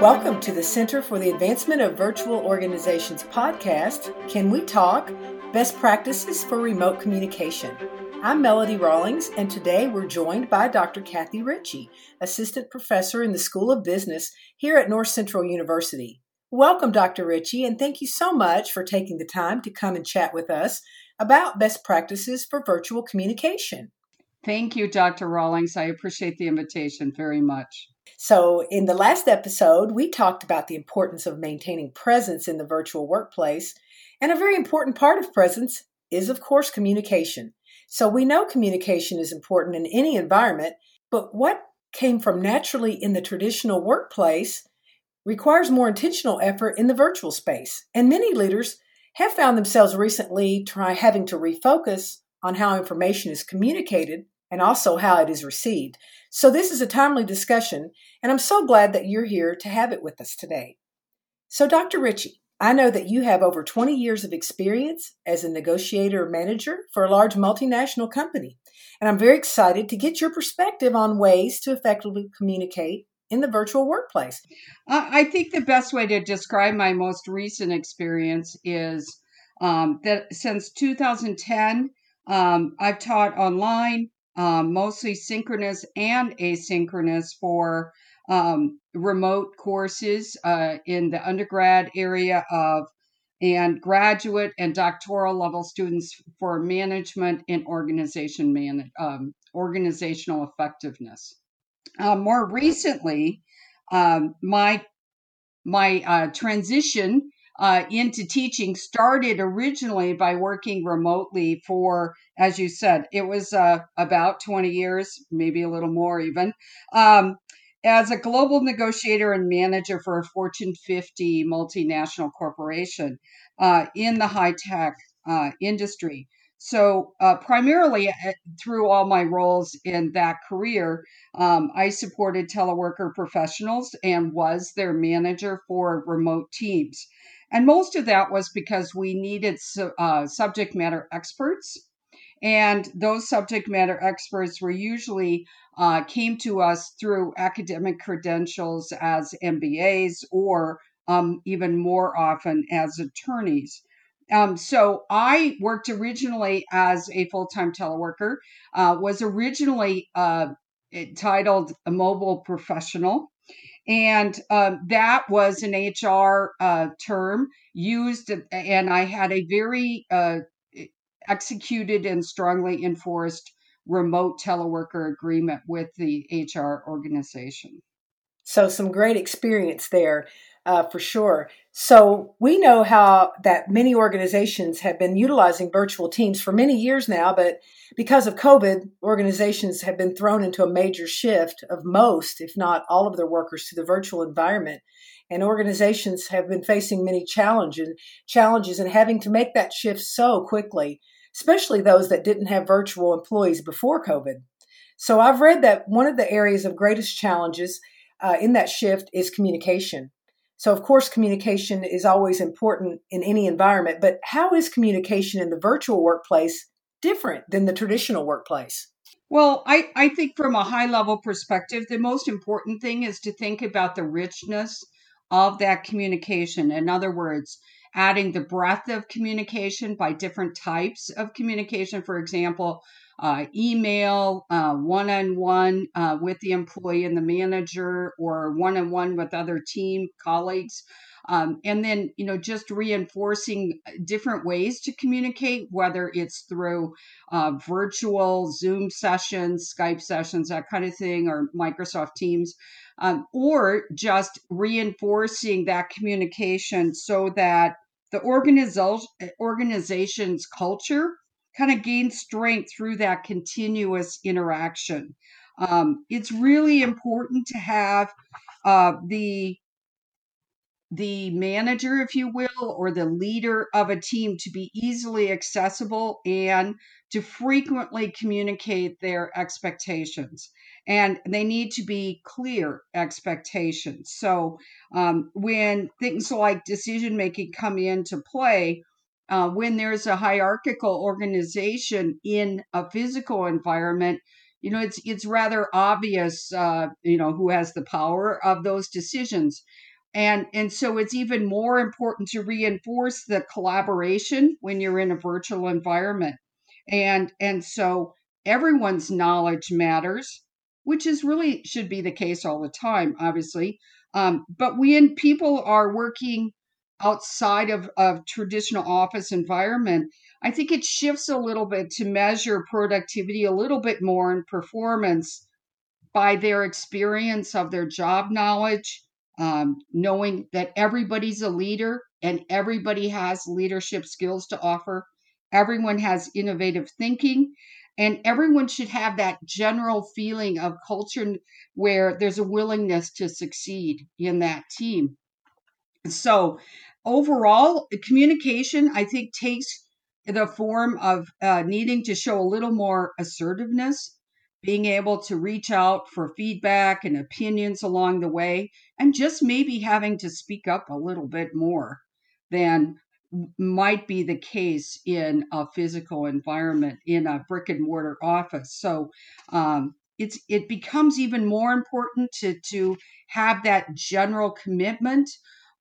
Welcome to the Center for the Advancement of Virtual Organizations podcast, Can We Talk? Best Practices for Remote Communication. I'm Melody Rawlings, and today we're joined by Dr. Kathy Ritchie, Assistant Professor in the School of Business here at North Central University. Welcome, Dr. Ritchie, and thank you so much for taking the time to come and chat with us about best practices for virtual communication. Thank you, Dr. Rawlings. I appreciate the invitation very much. So, in the last episode, we talked about the importance of maintaining presence in the virtual workplace. And a very important part of presence is, of course, communication. So, we know communication is important in any environment, but what came from naturally in the traditional workplace requires more intentional effort in the virtual space. And many leaders have found themselves recently try having to refocus on how information is communicated and also how it is received. So, this is a timely discussion, and I'm so glad that you're here to have it with us today. So, Dr. Ritchie, I know that you have over 20 years of experience as a negotiator or manager for a large multinational company, and I'm very excited to get your perspective on ways to effectively communicate in the virtual workplace. I think the best way to describe my most recent experience is um, that since 2010, um, I've taught online um, mostly synchronous and asynchronous for um, remote courses uh, in the undergrad area of and graduate and doctoral level students for management and organization man, um, organizational effectiveness. Uh, more recently, um, my my uh, transition uh, into teaching started originally by working remotely for, as you said, it was uh, about 20 years, maybe a little more even, um, as a global negotiator and manager for a Fortune 50 multinational corporation uh, in the high tech uh, industry. So, uh, primarily uh, through all my roles in that career, um, I supported teleworker professionals and was their manager for remote teams. And most of that was because we needed uh, subject matter experts. And those subject matter experts were usually uh, came to us through academic credentials as MBAs or um, even more often as attorneys. Um, so I worked originally as a full time teleworker, uh, was originally uh, titled a mobile professional. And um, that was an HR uh, term used, and I had a very uh, executed and strongly enforced remote teleworker agreement with the HR organization. So, some great experience there uh, for sure. So, we know how that many organizations have been utilizing virtual teams for many years now, but because of COVID, organizations have been thrown into a major shift of most, if not all of their workers to the virtual environment. And organizations have been facing many challenges, challenges in having to make that shift so quickly, especially those that didn't have virtual employees before COVID. So I've read that one of the areas of greatest challenges uh, in that shift is communication. So, of course, communication is always important in any environment, but how is communication in the virtual workplace different than the traditional workplace? Well, I, I think from a high level perspective, the most important thing is to think about the richness of that communication. In other words, adding the breadth of communication by different types of communication. For example, uh, email, one on one with the employee and the manager, or one on one with other team colleagues. Um, and then, you know, just reinforcing different ways to communicate, whether it's through uh, virtual Zoom sessions, Skype sessions, that kind of thing, or Microsoft Teams, um, or just reinforcing that communication so that the organization organization's culture kind of gain strength through that continuous interaction. Um, it's really important to have uh, the the manager, if you will, or the leader of a team to be easily accessible and to frequently communicate their expectations. And they need to be clear expectations. So um, when things like decision making come into play, uh, when there's a hierarchical organization in a physical environment, you know it's it's rather obvious uh, you know who has the power of those decisions. And and so it's even more important to reinforce the collaboration when you're in a virtual environment. And and so everyone's knowledge matters which is really should be the case all the time obviously. Um, but when people are working outside of, of traditional office environment i think it shifts a little bit to measure productivity a little bit more in performance by their experience of their job knowledge um, knowing that everybody's a leader and everybody has leadership skills to offer. Everyone has innovative thinking and everyone should have that general feeling of culture where there's a willingness to succeed in that team so overall communication i think takes the form of uh, needing to show a little more assertiveness being able to reach out for feedback and opinions along the way and just maybe having to speak up a little bit more than might be the case in a physical environment in a brick and mortar office. So um, it's it becomes even more important to to have that general commitment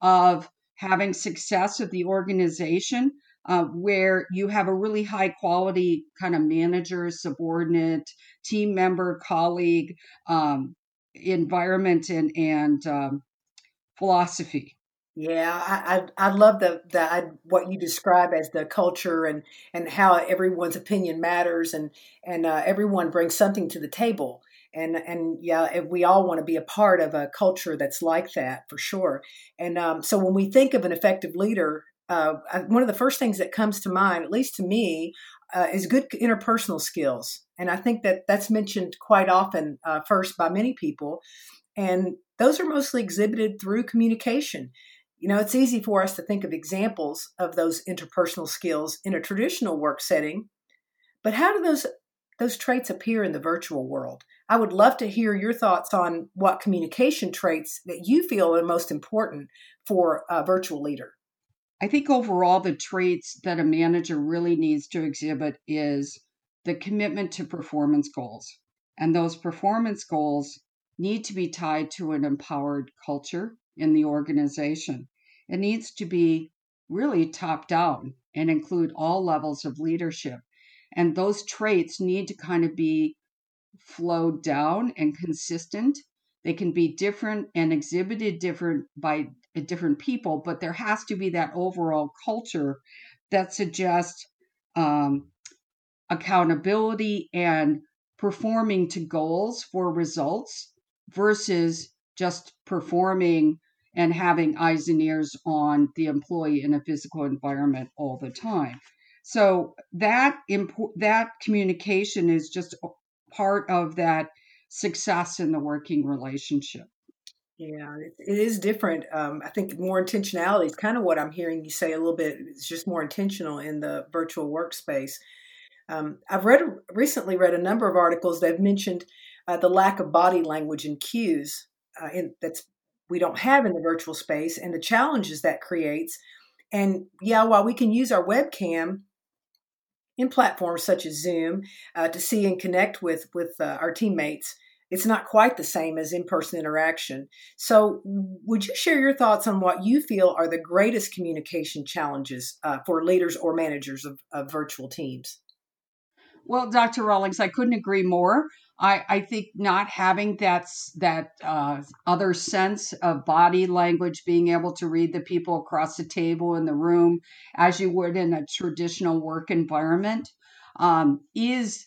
of having success of the organization uh, where you have a really high quality kind of manager, subordinate, team member, colleague um, environment and and um, philosophy. Yeah, I, I I love the the I, what you describe as the culture and and how everyone's opinion matters and and uh, everyone brings something to the table and and yeah, we all want to be a part of a culture that's like that for sure. And um, so when we think of an effective leader, uh, one of the first things that comes to mind, at least to me, uh, is good interpersonal skills, and I think that that's mentioned quite often uh, first by many people, and those are mostly exhibited through communication. You know, it's easy for us to think of examples of those interpersonal skills in a traditional work setting, but how do those those traits appear in the virtual world? I would love to hear your thoughts on what communication traits that you feel are most important for a virtual leader. I think overall, the traits that a manager really needs to exhibit is the commitment to performance goals. And those performance goals need to be tied to an empowered culture in the organization. It needs to be really top down and include all levels of leadership. And those traits need to kind of be flowed down and consistent. They can be different and exhibited different by different people, but there has to be that overall culture that suggests um, accountability and performing to goals for results versus just performing and having eyes and ears on the employee in a physical environment all the time. So that impo- that communication is just part of that success in the working relationship. Yeah, it is different. Um, I think more intentionality is kind of what I'm hearing you say a little bit. It's just more intentional in the virtual workspace. Um, I've read recently read a number of articles that have mentioned uh, the lack of body language and cues uh, in, that's we don't have in the virtual space and the challenges that creates. And yeah, while we can use our webcam in platforms such as Zoom uh, to see and connect with with uh, our teammates, it's not quite the same as in-person interaction. So, would you share your thoughts on what you feel are the greatest communication challenges uh, for leaders or managers of, of virtual teams? Well, Dr. Rawlings, I couldn't agree more. I, I think not having that that uh, other sense of body language, being able to read the people across the table in the room as you would in a traditional work environment, um, is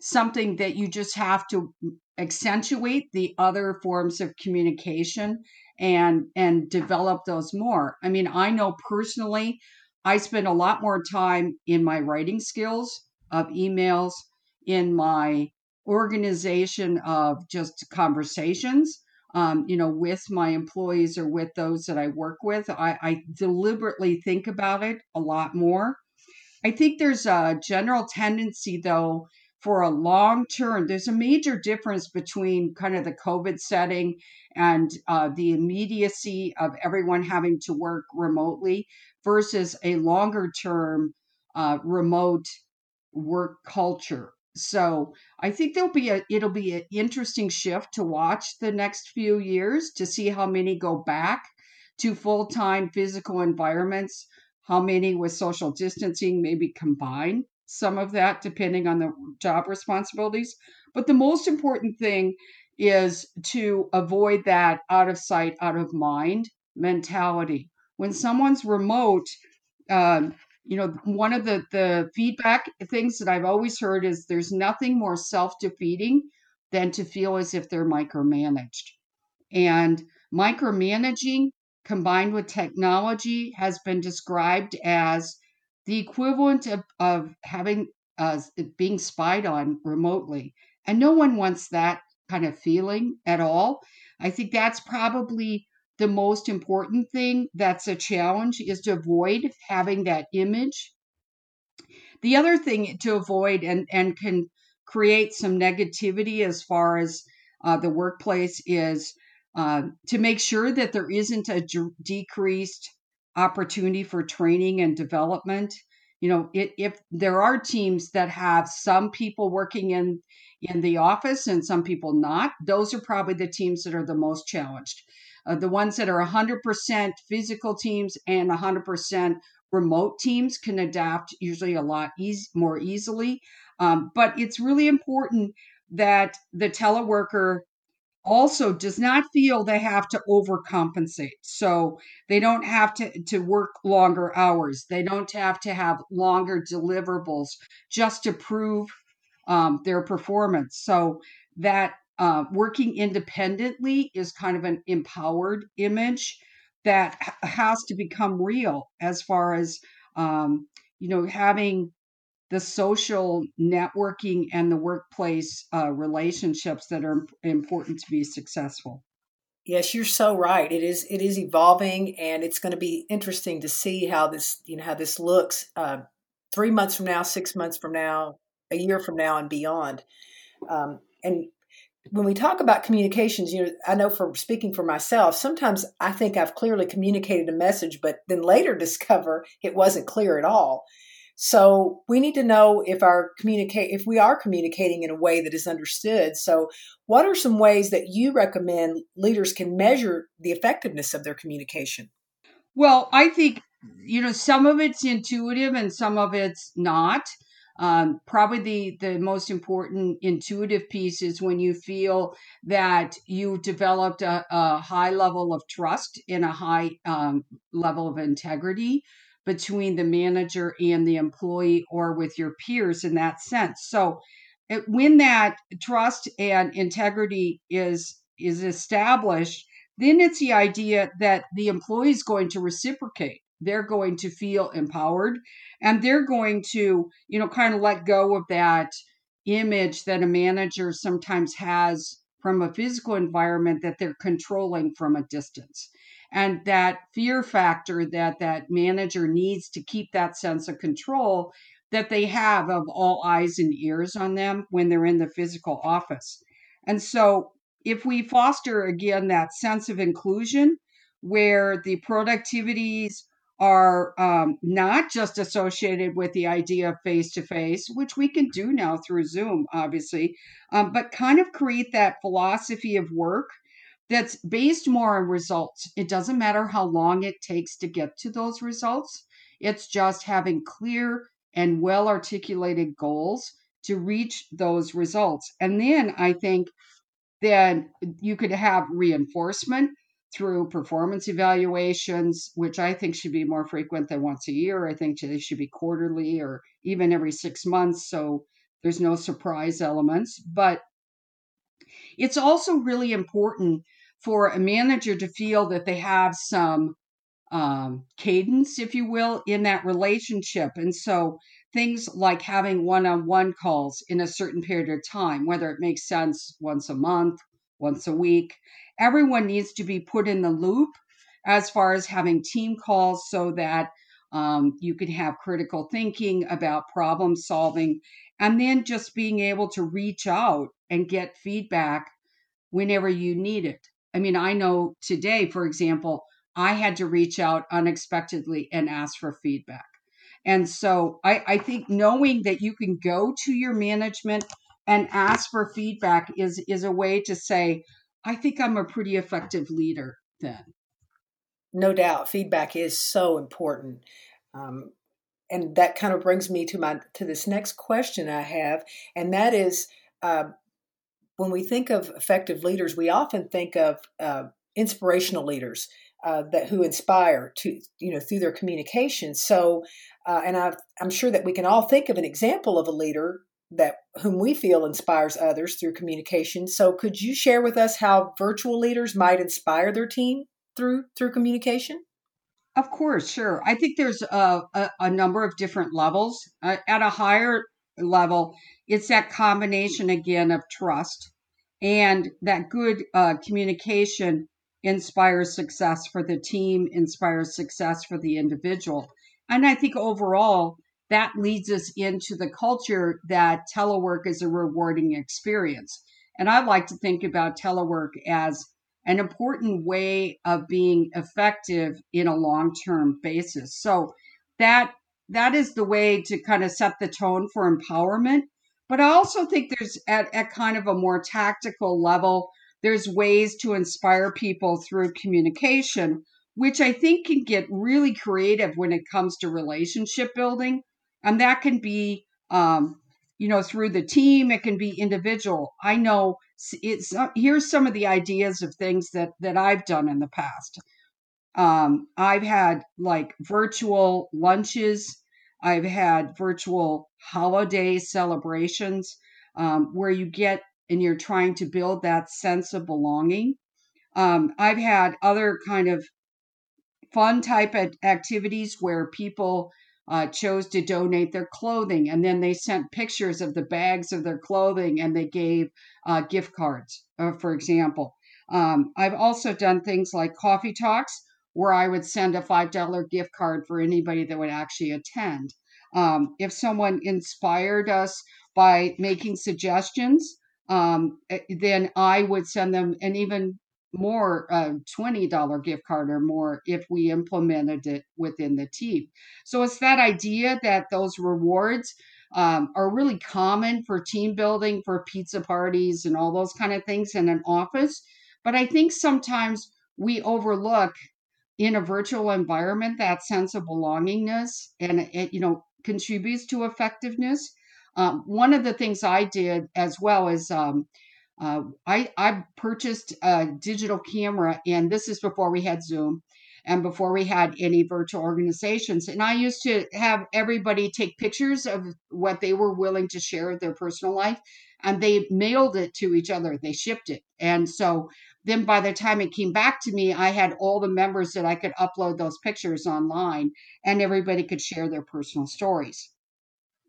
something that you just have to accentuate the other forms of communication and and develop those more. I mean, I know personally, I spend a lot more time in my writing skills of emails, in my organization of just conversations um, you know with my employees or with those that i work with. I, I deliberately think about it a lot more. I think there's a general tendency though for a long term there's a major difference between kind of the covid setting and uh, the immediacy of everyone having to work remotely versus a longer term uh, remote work culture So I think there'll be a it'll be an interesting shift to watch the next few years to see how many go back to full time physical environments, how many with social distancing maybe combine some of that depending on the job responsibilities. But the most important thing is to avoid that out of sight, out of mind mentality. When someone's remote, um, you know, one of the, the feedback things that I've always heard is there's nothing more self defeating than to feel as if they're micromanaged. And micromanaging combined with technology has been described as the equivalent of, of having uh, being spied on remotely. And no one wants that kind of feeling at all. I think that's probably the most important thing that's a challenge is to avoid having that image. The other thing to avoid and, and can create some negativity as far as uh, the workplace is uh, to make sure that there isn't a d- decreased opportunity for training and development. You know, it, if there are teams that have some people working in in the office and some people not, those are probably the teams that are the most challenged. Uh, the ones that are 100% physical teams and 100% remote teams can adapt usually a lot easy, more easily. Um, but it's really important that the teleworker also does not feel they have to overcompensate. So they don't have to, to work longer hours. They don't have to have longer deliverables just to prove um, their performance. So that uh, working independently is kind of an empowered image that has to become real as far as um, you know having the social networking and the workplace uh, relationships that are important to be successful. Yes, you're so right. It is it is evolving, and it's going to be interesting to see how this you know how this looks uh, three months from now, six months from now, a year from now, and beyond. Um, and when we talk about communications, you know, I know for speaking for myself, sometimes I think I've clearly communicated a message, but then later discover it wasn't clear at all. So we need to know if our communicate if we are communicating in a way that is understood. So what are some ways that you recommend leaders can measure the effectiveness of their communication? Well, I think you know some of it's intuitive and some of it's not. Um, probably the the most important intuitive piece is when you feel that you've developed a, a high level of trust and a high um, level of integrity between the manager and the employee or with your peers in that sense. So it, when that trust and integrity is is established, then it's the idea that the employee is going to reciprocate. They're going to feel empowered and they're going to, you know, kind of let go of that image that a manager sometimes has from a physical environment that they're controlling from a distance. And that fear factor that that manager needs to keep that sense of control that they have of all eyes and ears on them when they're in the physical office. And so if we foster again that sense of inclusion where the productivities are um, not just associated with the idea of face to face, which we can do now through Zoom, obviously, um, but kind of create that philosophy of work that's based more on results. It doesn't matter how long it takes to get to those results, it's just having clear and well articulated goals to reach those results. And then I think then you could have reinforcement through performance evaluations, which I think should be more frequent than once a year. I think they should be quarterly or even every six months. So there's no surprise elements. But it's also really important for a manager to feel that they have some um, cadence, if you will, in that relationship. And so things like having one on one calls in a certain period of time, whether it makes sense once a month, once a week, everyone needs to be put in the loop as far as having team calls so that um, you can have critical thinking about problem solving and then just being able to reach out and get feedback whenever you need it. I mean, I know today, for example, I had to reach out unexpectedly and ask for feedback. And so I, I think knowing that you can go to your management and ask for feedback is is a way to say, I think I'm a pretty effective leader then. No doubt, feedback is so important. Um, and that kind of brings me to my to this next question I have, and that is, uh, when we think of effective leaders, we often think of uh, inspirational leaders uh, that who inspire to you know through their communication. So, uh, and i am sure that we can all think of an example of a leader that whom we feel inspires others through communication. So, could you share with us how virtual leaders might inspire their team through through communication? Of course, sure. I think there's a, a, a number of different levels. Uh, at a higher level, it's that combination again of trust and that good uh, communication inspires success for the team, inspires success for the individual. And I think overall, that leads us into the culture that telework is a rewarding experience. And I like to think about telework as an important way of being effective in a long-term basis. So that that is the way to kind of set the tone for empowerment. But I also think there's at, at kind of a more tactical level, there's ways to inspire people through communication, which I think can get really creative when it comes to relationship building. And that can be, um, you know, through the team, it can be individual. I know it's uh, here's some of the ideas of things that that I've done in the past. Um, I've had like virtual lunches. I've had virtual holiday celebrations um, where you get and you're trying to build that sense of belonging. Um, I've had other kind of fun type of activities where people uh, chose to donate their clothing and then they sent pictures of the bags of their clothing and they gave uh, gift cards, uh, for example. Um, I've also done things like coffee talks where I would send a $5 gift card for anybody that would actually attend. Um, if someone inspired us by making suggestions, um, eh, then I would send them an even more uh, $20 gift card or more if we implemented it within the team. So it's that idea that those rewards um, are really common for team building, for pizza parties, and all those kind of things in an office. But I think sometimes we overlook in a virtual environment that sense of belongingness and it, you know contributes to effectiveness um, one of the things I did as well is um, uh, I, I purchased a digital camera, and this is before we had Zoom and before we had any virtual organizations. And I used to have everybody take pictures of what they were willing to share of their personal life, and they mailed it to each other. They shipped it. And so then by the time it came back to me, I had all the members that I could upload those pictures online, and everybody could share their personal stories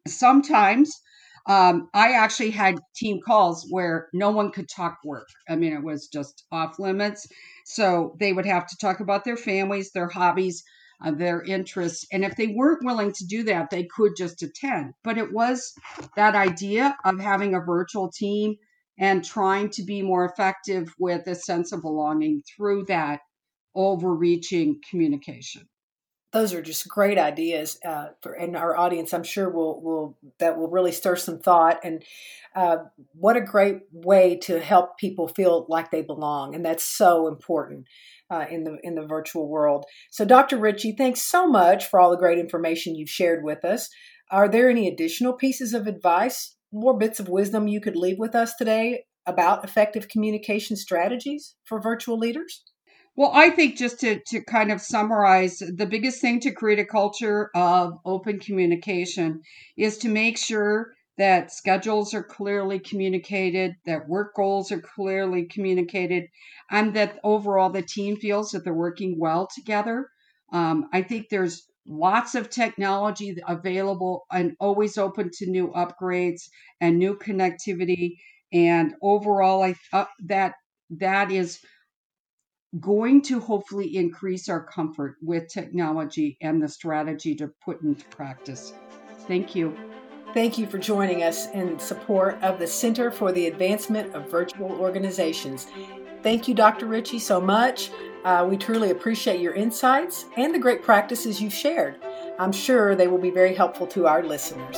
sometimes um, I actually had team calls where no one could talk work. I mean, it was just off limits. So they would have to talk about their families, their hobbies, uh, their interests. And if they weren't willing to do that, they could just attend. But it was that idea of having a virtual team and trying to be more effective with a sense of belonging through that overreaching communication those are just great ideas uh, for and our audience i'm sure will will that will really stir some thought and uh, what a great way to help people feel like they belong and that's so important uh, in the in the virtual world. So dr ritchie thanks so much for all the great information you've shared with us. Are there any additional pieces of advice more bits of wisdom you could leave with us today about effective communication strategies for virtual leaders well, I think just to, to kind of summarize, the biggest thing to create a culture of open communication is to make sure that schedules are clearly communicated, that work goals are clearly communicated, and that overall the team feels that they're working well together. Um, I think there's lots of technology available and always open to new upgrades and new connectivity. And overall, I uh, that that is going to hopefully increase our comfort with technology and the strategy to put into practice. Thank you. Thank you for joining us in support of the Center for the Advancement of Virtual Organizations. Thank you, Dr. Ritchie, so much. Uh, we truly appreciate your insights and the great practices you've shared. I'm sure they will be very helpful to our listeners.